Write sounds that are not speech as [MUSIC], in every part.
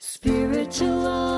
Spiritual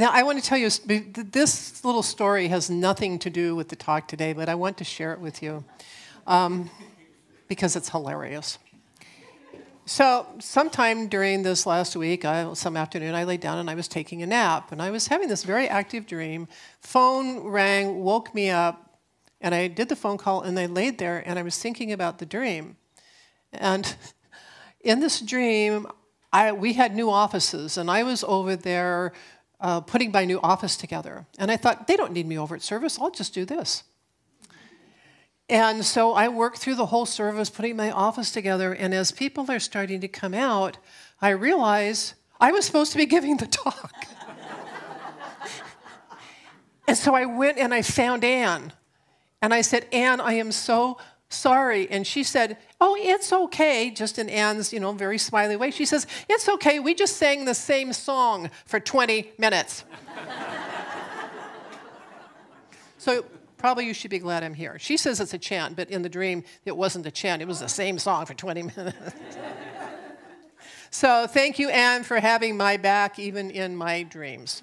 Now, I want to tell you this little story has nothing to do with the talk today, but I want to share it with you um, because it's hilarious. So, sometime during this last week, I, some afternoon, I laid down and I was taking a nap, and I was having this very active dream. Phone rang, woke me up, and I did the phone call, and I laid there, and I was thinking about the dream. And in this dream, I, we had new offices, and I was over there uh, putting my new office together. And I thought, they don't need me over at service, I'll just do this. And so I worked through the whole service, putting my office together. And as people are starting to come out, I realize I was supposed to be giving the talk. [LAUGHS] and so I went and I found Anne. And I said, Anne, I am so sorry. And she said, Oh, it's okay, just in Anne's, you know, very smiley way. She says, It's okay, we just sang the same song for 20 minutes. [LAUGHS] so probably you should be glad I'm here. She says it's a chant, but in the dream, it wasn't a chant, it was the same song for 20 [LAUGHS] minutes. so thank you, Anne, for having my back even in my dreams.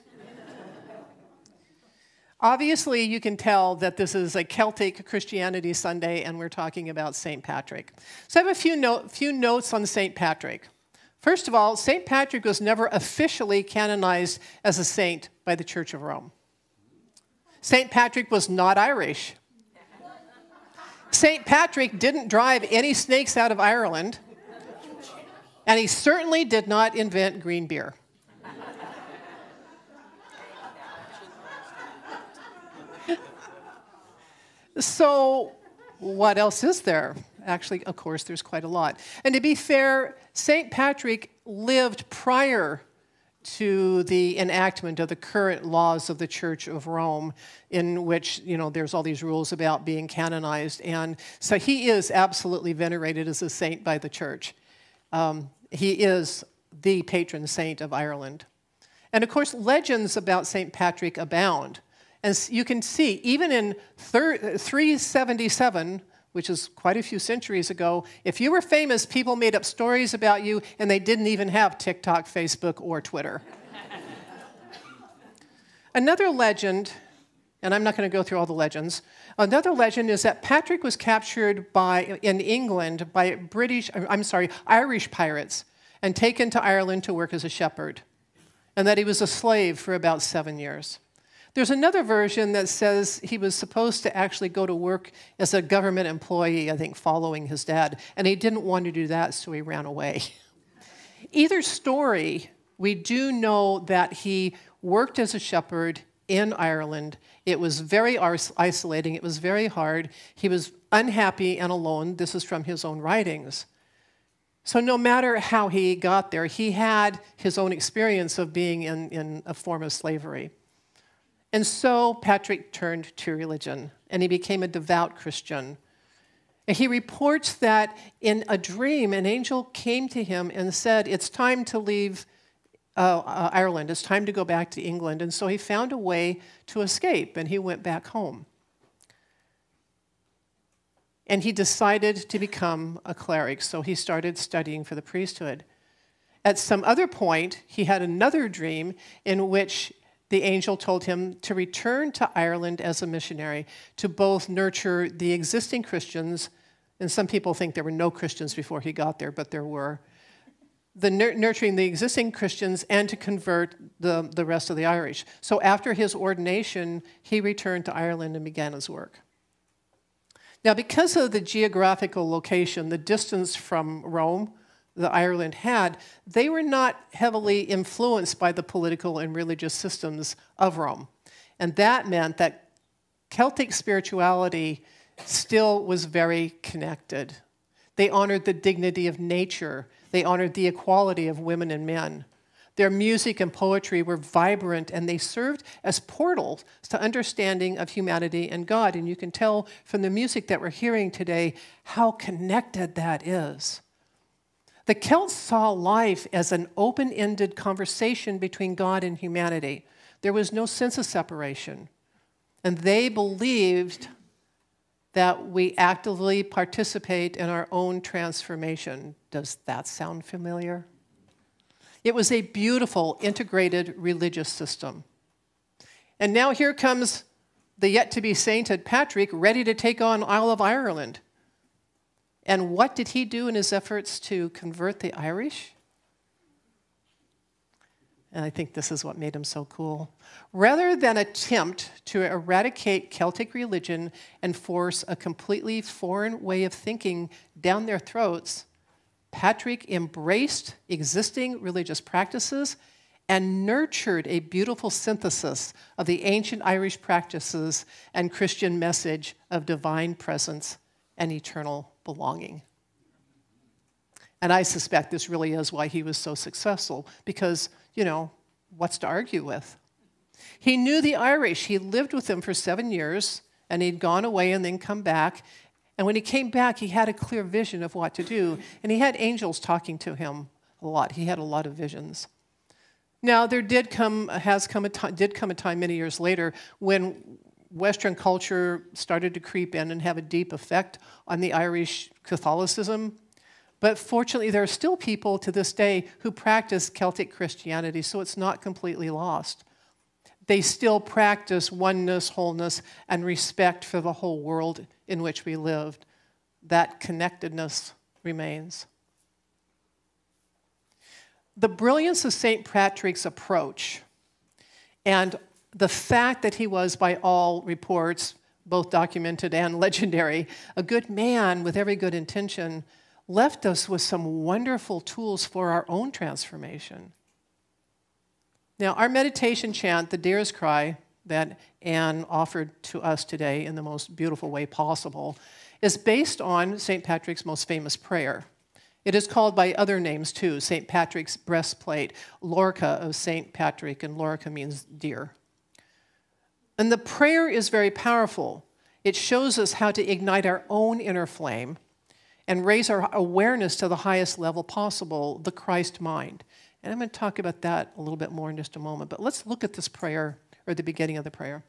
Obviously, you can tell that this is a Celtic Christianity Sunday and we're talking about St. Patrick. So I have a few, no- few notes on St. Patrick. First of all, St. Patrick was never officially canonized as a saint by the Church of Rome. St. Patrick was not Irish. St. Patrick didn't drive any snakes out of Ireland, and he certainly did not invent green beer. So, what else is there? Actually, of course, there's quite a lot. And to be fair, St. Patrick lived prior to the enactment of the current laws of the Church of Rome, in which you know there's all these rules about being canonized, and so he is absolutely venerated as a saint by the Church. Um, he is the patron saint of Ireland, and of course, legends about Saint Patrick abound. And you can see, even in uh, 377, which is quite a few centuries ago, if you were famous, people made up stories about you, and they didn't even have TikTok, Facebook, or Twitter. Another legend, and I'm not going to go through all the legends, another legend is that Patrick was captured by, in England by British, uh, I'm sorry, Irish pirates and taken to Ireland to work as a shepherd, and that he was a slave for about seven years. There's another version that says he was supposed to actually go to work as a government employee, I think, following his dad, and he didn't want to do that, so he ran away. [LAUGHS] Either story, we do know that he worked as a shepherd in Ireland. It was very isolating, it was very hard. He was unhappy and alone. This is from his own writings. So, no matter how he got there, he had his own experience of being in, in a form of slavery. And so Patrick turned to religion and he became a devout Christian. And he reports that in a dream, an angel came to him and said, It's time to leave uh, uh, Ireland, it's time to go back to England. And so he found a way to escape and he went back home. And he decided to become a cleric, so he started studying for the priesthood. At some other point, he had another dream in which the angel told him to return to Ireland as a missionary to both nurture the existing Christians, and some people think there were no Christians before he got there, but there were, the nur- nurturing the existing Christians and to convert the, the rest of the Irish. So after his ordination, he returned to Ireland and began his work. Now, because of the geographical location, the distance from Rome that Ireland had, they were not heavily influenced by the political and religious systems of Rome. And that meant that Celtic spirituality still was very connected. They honored the dignity of nature, they honored the equality of women and men. Their music and poetry were vibrant and they served as portals to understanding of humanity and God. And you can tell from the music that we're hearing today how connected that is. The Celts saw life as an open ended conversation between God and humanity. There was no sense of separation. And they believed that we actively participate in our own transformation. Does that sound familiar? It was a beautiful, integrated religious system. And now here comes the yet to be sainted Patrick, ready to take on Isle of Ireland. And what did he do in his efforts to convert the Irish? And I think this is what made him so cool. Rather than attempt to eradicate Celtic religion and force a completely foreign way of thinking down their throats, Patrick embraced existing religious practices and nurtured a beautiful synthesis of the ancient Irish practices and Christian message of divine presence and eternal belonging. And I suspect this really is why he was so successful, because, you know, what's to argue with? He knew the Irish. He lived with them for seven years, and he'd gone away and then come back. And when he came back, he had a clear vision of what to do, and he had angels talking to him a lot. He had a lot of visions. Now, there did come, has come a time, did come a time many years later when Western culture started to creep in and have a deep effect on the Irish Catholicism. But fortunately, there are still people to this day who practice Celtic Christianity, so it's not completely lost. They still practice oneness, wholeness, and respect for the whole world in which we lived. That connectedness remains. The brilliance of St. Patrick's approach and the fact that he was, by all reports, both documented and [LAUGHS] legendary, a good man with every good intention, left us with some wonderful tools for our own transformation. Now, our meditation chant, the Deer's Cry, that Anne offered to us today in the most beautiful way possible, is based on St. Patrick's most famous prayer. It is called by other names too St. Patrick's breastplate, Lorica of St. Patrick, and Lorica means deer. And the prayer is very powerful. It shows us how to ignite our own inner flame and raise our awareness to the highest level possible, the Christ mind. And I'm going to talk about that a little bit more in just a moment. But let's look at this prayer, or the beginning of the prayer.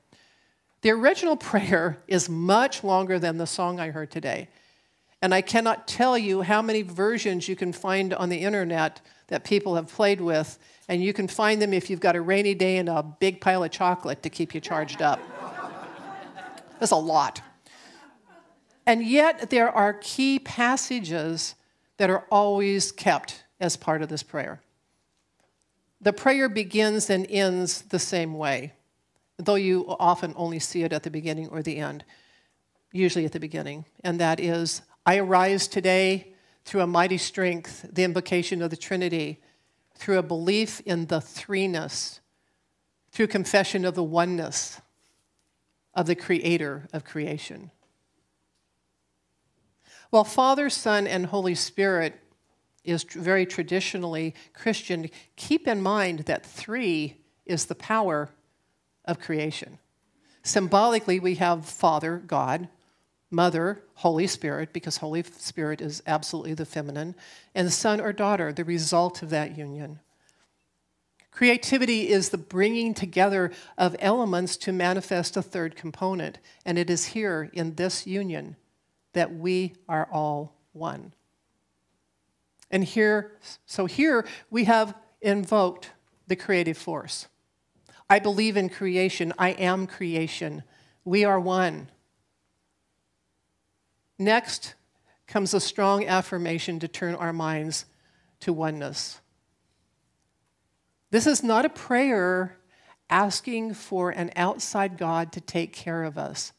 The original [LAUGHS] prayer is much longer than the song I heard today. And I cannot tell you how many versions you can find on the internet that people have played with. And you can find them if you've got a rainy day and a big pile of chocolate to keep you charged up. That's a lot. And yet, there are key passages that are always kept as part of this prayer. The prayer begins and ends the same way, though you often only see it at the beginning or the end, usually at the beginning. And that is I arise today through a mighty strength, the invocation of the Trinity, through a belief in the threeness, through confession of the oneness of the creator of creation. While Father, Son, and Holy Spirit is very traditionally Christian, keep in mind that three is the power of creation. Symbolically, we have Father, God, Mother, Holy Spirit, because Holy Spirit is absolutely the feminine, and Son or daughter, the result of that union. Creativity is the bringing together of elements to manifest a third component, and it is here in this union that we are all one. And here, so here we have invoked the creative force. I believe in creation. I am creation. We are one. Next comes a strong affirmation to turn our minds to oneness. This is not a prayer asking for an outside God to take care of us.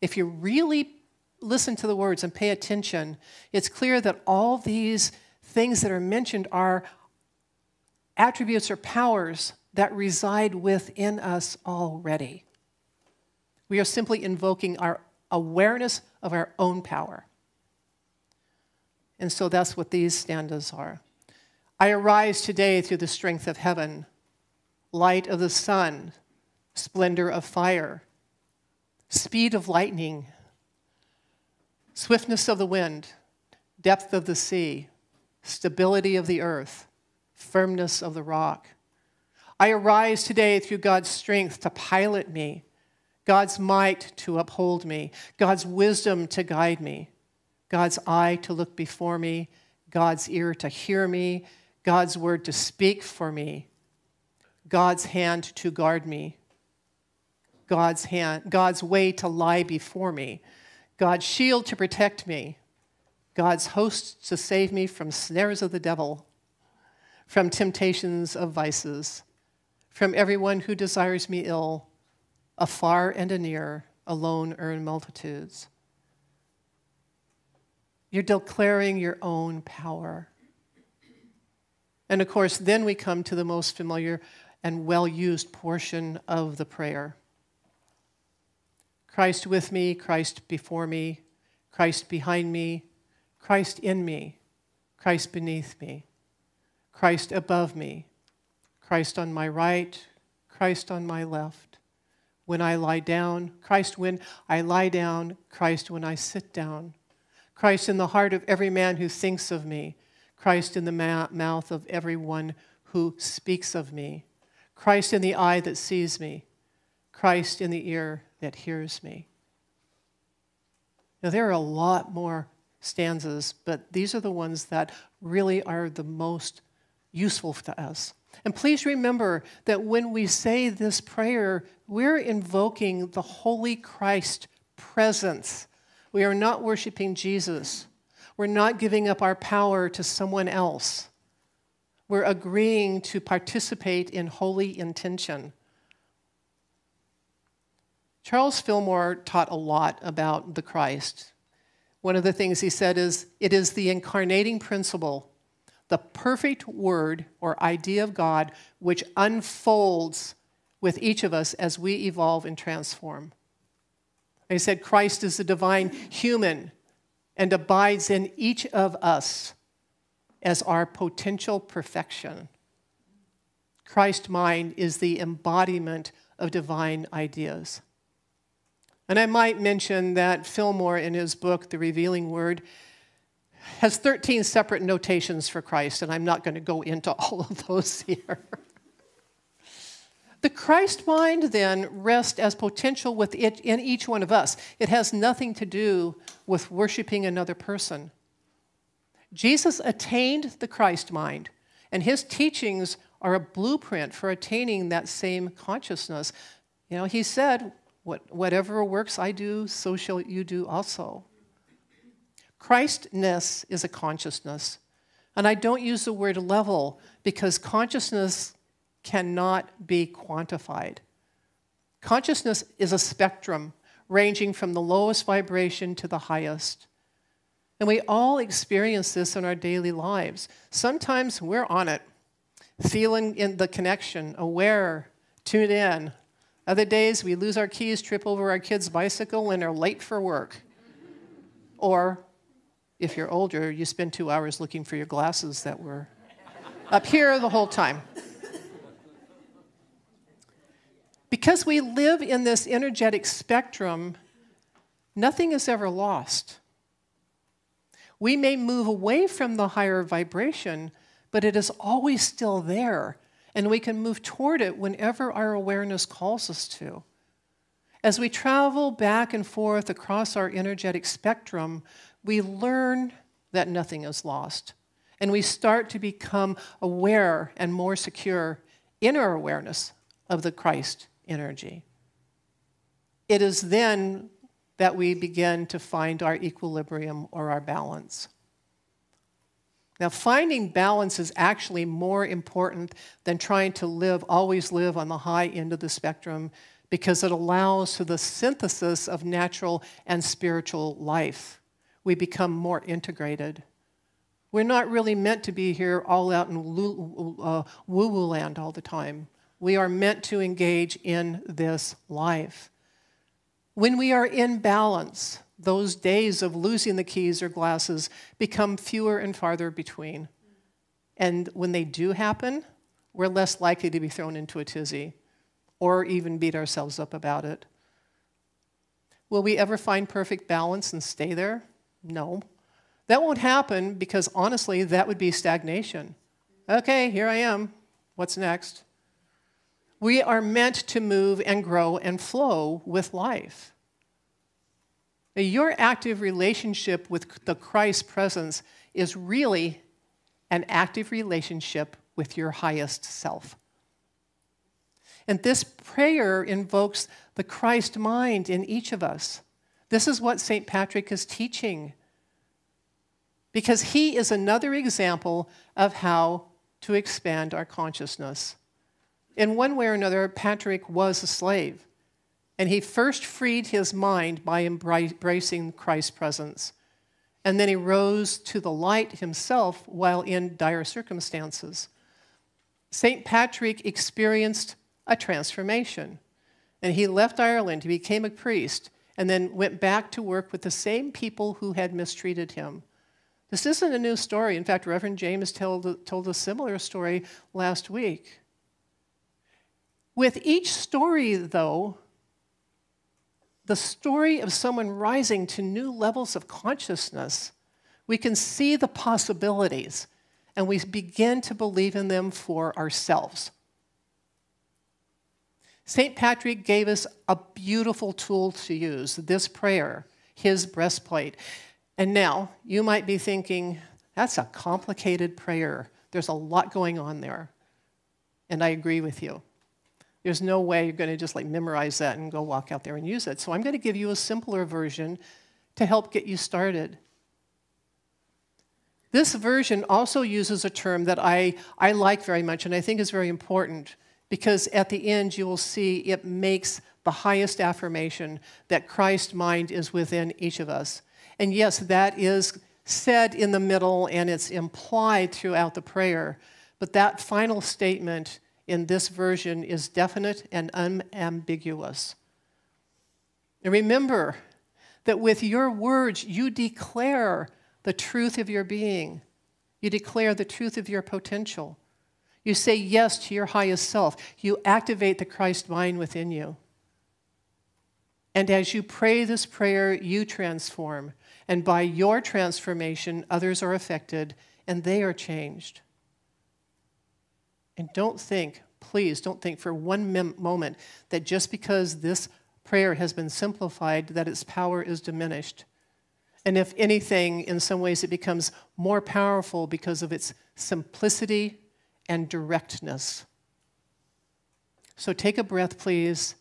If you really listen to the words and pay attention, it's clear that all these things that are mentioned are attributes or powers that reside within us already. We are simply invoking our awareness of our own power. And so that's what these stanzas are. I arise today through the strength of heaven, light of the sun, splendor of fire, speed of lightning, swiftness of the wind, depth of the sea, stability of the earth, firmness of the rock. I arise today through God's strength to pilot me, God's might to uphold me, God's wisdom to guide me, God's eye to look before me, God's ear to hear me, God's word to speak for me, God's hand to guard me, God's hand, God's way to lie before me, God's shield to protect me, God's host to save me from snares of the devil, from temptations of vices, from everyone who desires me ill, afar and anear, alone earn multitudes. You're declaring your own power. And of course, then we come to the most familiar and well used portion of the prayer Christ with me, Christ before me, Christ behind me, Christ in me, Christ beneath me, Christ above me, Christ on my right, Christ on my left. When I lie down, Christ when I lie down, Christ when I sit down, Christ in the heart of every man who thinks of me, Christ in the ma- mouth of everyone who speaks of me, Christ in the eye that sees me, Christ in the ear that hears me. Now, there are a lot more stanzas, but these are the ones that really are the most useful to us. And please remember that when we say this prayer, we're invoking the Holy Christ presence. We are not worshiping Jesus. We're not giving up our power to someone else. We're agreeing to participate in holy intention. Charles Fillmore taught a lot about the Christ. One of the things he said is it is the incarnating principle, the perfect word or idea of God, which unfolds with each of us as we evolve and transform. He said Christ is the divine human and abides in each of us as our potential perfection. Christ mind is the embodiment of divine ideas. And I might mention that Fillmore, in his book, The Revealing Word, has 13 separate notations for Christ, and I'm not going to go into [LAUGHS] all of those here. the Christ mind then rests as potential within each one of us. It has nothing to do with worshiping another person. Jesus attained the Christ mind, and his teachings are a blueprint for attaining that same consciousness. You know, he said, what, whatever works I do, so shall you do also. Christness is a consciousness. And I don't use the word level because consciousness cannot be quantified. Consciousness is a spectrum ranging from the lowest vibration to the highest. And we all experience this in our daily lives. Sometimes we're on it, feeling in the connection, aware, tuned in, other days, we lose our keys, trip over our kid's bicycle, and are late for work. Or, if you're older, you spend two hours looking for your glasses that were up here the whole time. Because we live in this energetic spectrum, nothing is ever lost. We may move away from the higher vibration, but it is always still there and we can move toward it whenever our awareness calls us to. As we travel back and forth across our energetic spectrum, we learn that nothing is lost. And we start to become aware and more secure in our awareness of the Christ energy. It is then that we begin to find our equilibrium or our balance. Now, finding balance is actually more important than trying to live, always live on the high end of the spectrum, because it allows for the synthesis of natural and spiritual life. We become more integrated. We're not really meant to be here all out in uh, woo woo land all the time. We are meant to engage in this life. When we are in balance, those days of losing the keys or glasses become fewer and farther between. And when they do happen, we're less likely to be thrown into a tizzy or even beat ourselves up about it. Will we ever find perfect balance and stay there? No. That won't happen because honestly, that would be stagnation. Okay, here I am. What's next? We are meant to move and grow and flow with life. Your active relationship with the Christ presence is really an active relationship with your highest self. And this prayer invokes the Christ mind in each of us. This is what St. Patrick is teaching. Because he is another example of how to expand our consciousness. In one way or another, Patrick was a slave. And he first freed his mind by embracing Christ's presence. And then he rose to the light himself while in dire circumstances. St. Patrick experienced a transformation. And he left Ireland, he became a priest, and then went back to work with the same people who had mistreated him. This isn't a new story. In fact, Reverend James told, told a similar story last week. With each story, though, the story of someone rising to new levels of consciousness, we can see the possibilities and we begin to believe in them for ourselves. St. Patrick gave us a beautiful tool to use this prayer, his breastplate. And now you might be thinking, that's a complicated prayer. There's a lot going on there. And I agree with you. There's no way you're going to just like memorize that and go walk out there and use it. So I'm going to give you a simpler version to help get you started. This version also uses a term that I, I like very much and I think is very important because at the end you will see it makes the highest affirmation that Christ's mind is within each of us. And yes, that is said in the middle and it's implied throughout the prayer, but that final statement in this version is definite and unambiguous. And remember that with your words, you declare the truth of your being, you declare the truth of your potential. You say yes to your highest self. You activate the Christ mind within you. And as you pray this prayer, you transform. And by your transformation, others are affected and they are changed. And don't think, please don't think for one moment that just because this prayer has been simplified, that its power is diminished. And if anything, in some ways, it becomes more powerful because of its simplicity and directness. So take a breath, please,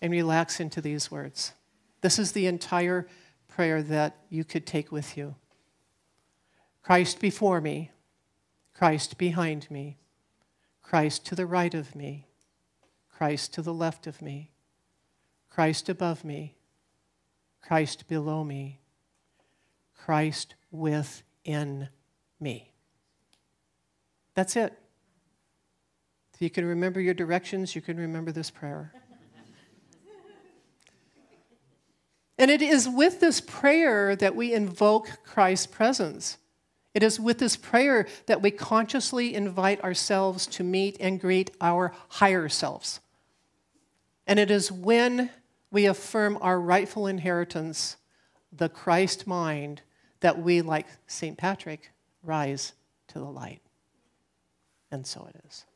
and relax into these words. This is the entire prayer that you could take with you Christ before me, Christ behind me. Christ to the right of me, Christ to the left of me, Christ above me, Christ below me, Christ within me. That's it. You can remember your directions, you can remember this prayer. and it is with this prayer that we invoke Christ's presence. It is with this prayer that we consciously invite ourselves to meet and greet our higher selves. And it is when we affirm our rightful inheritance, the Christ mind, that we, like St. Patrick, rise to the light. And so it is.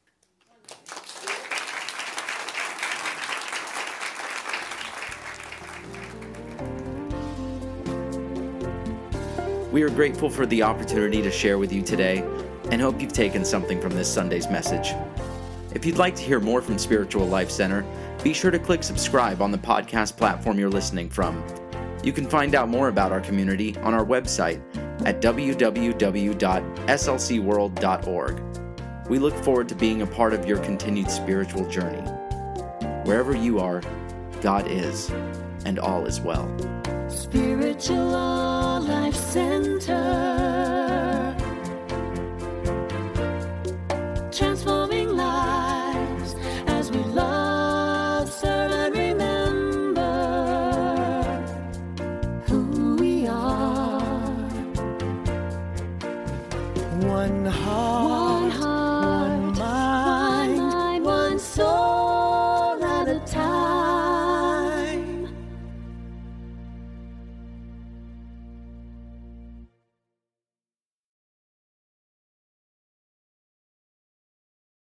We are grateful for the opportunity to share with you today and hope you've taken something from this Sunday's message. If you'd like to hear more from Spiritual Life Center, be sure to click subscribe on the podcast platform you're listening from. You can find out more about our community on our website, at www.slcworld.org. We look forward to being a part of your continued spiritual journey. Wherever you are, God is, and all is well. Spiritual Life Center.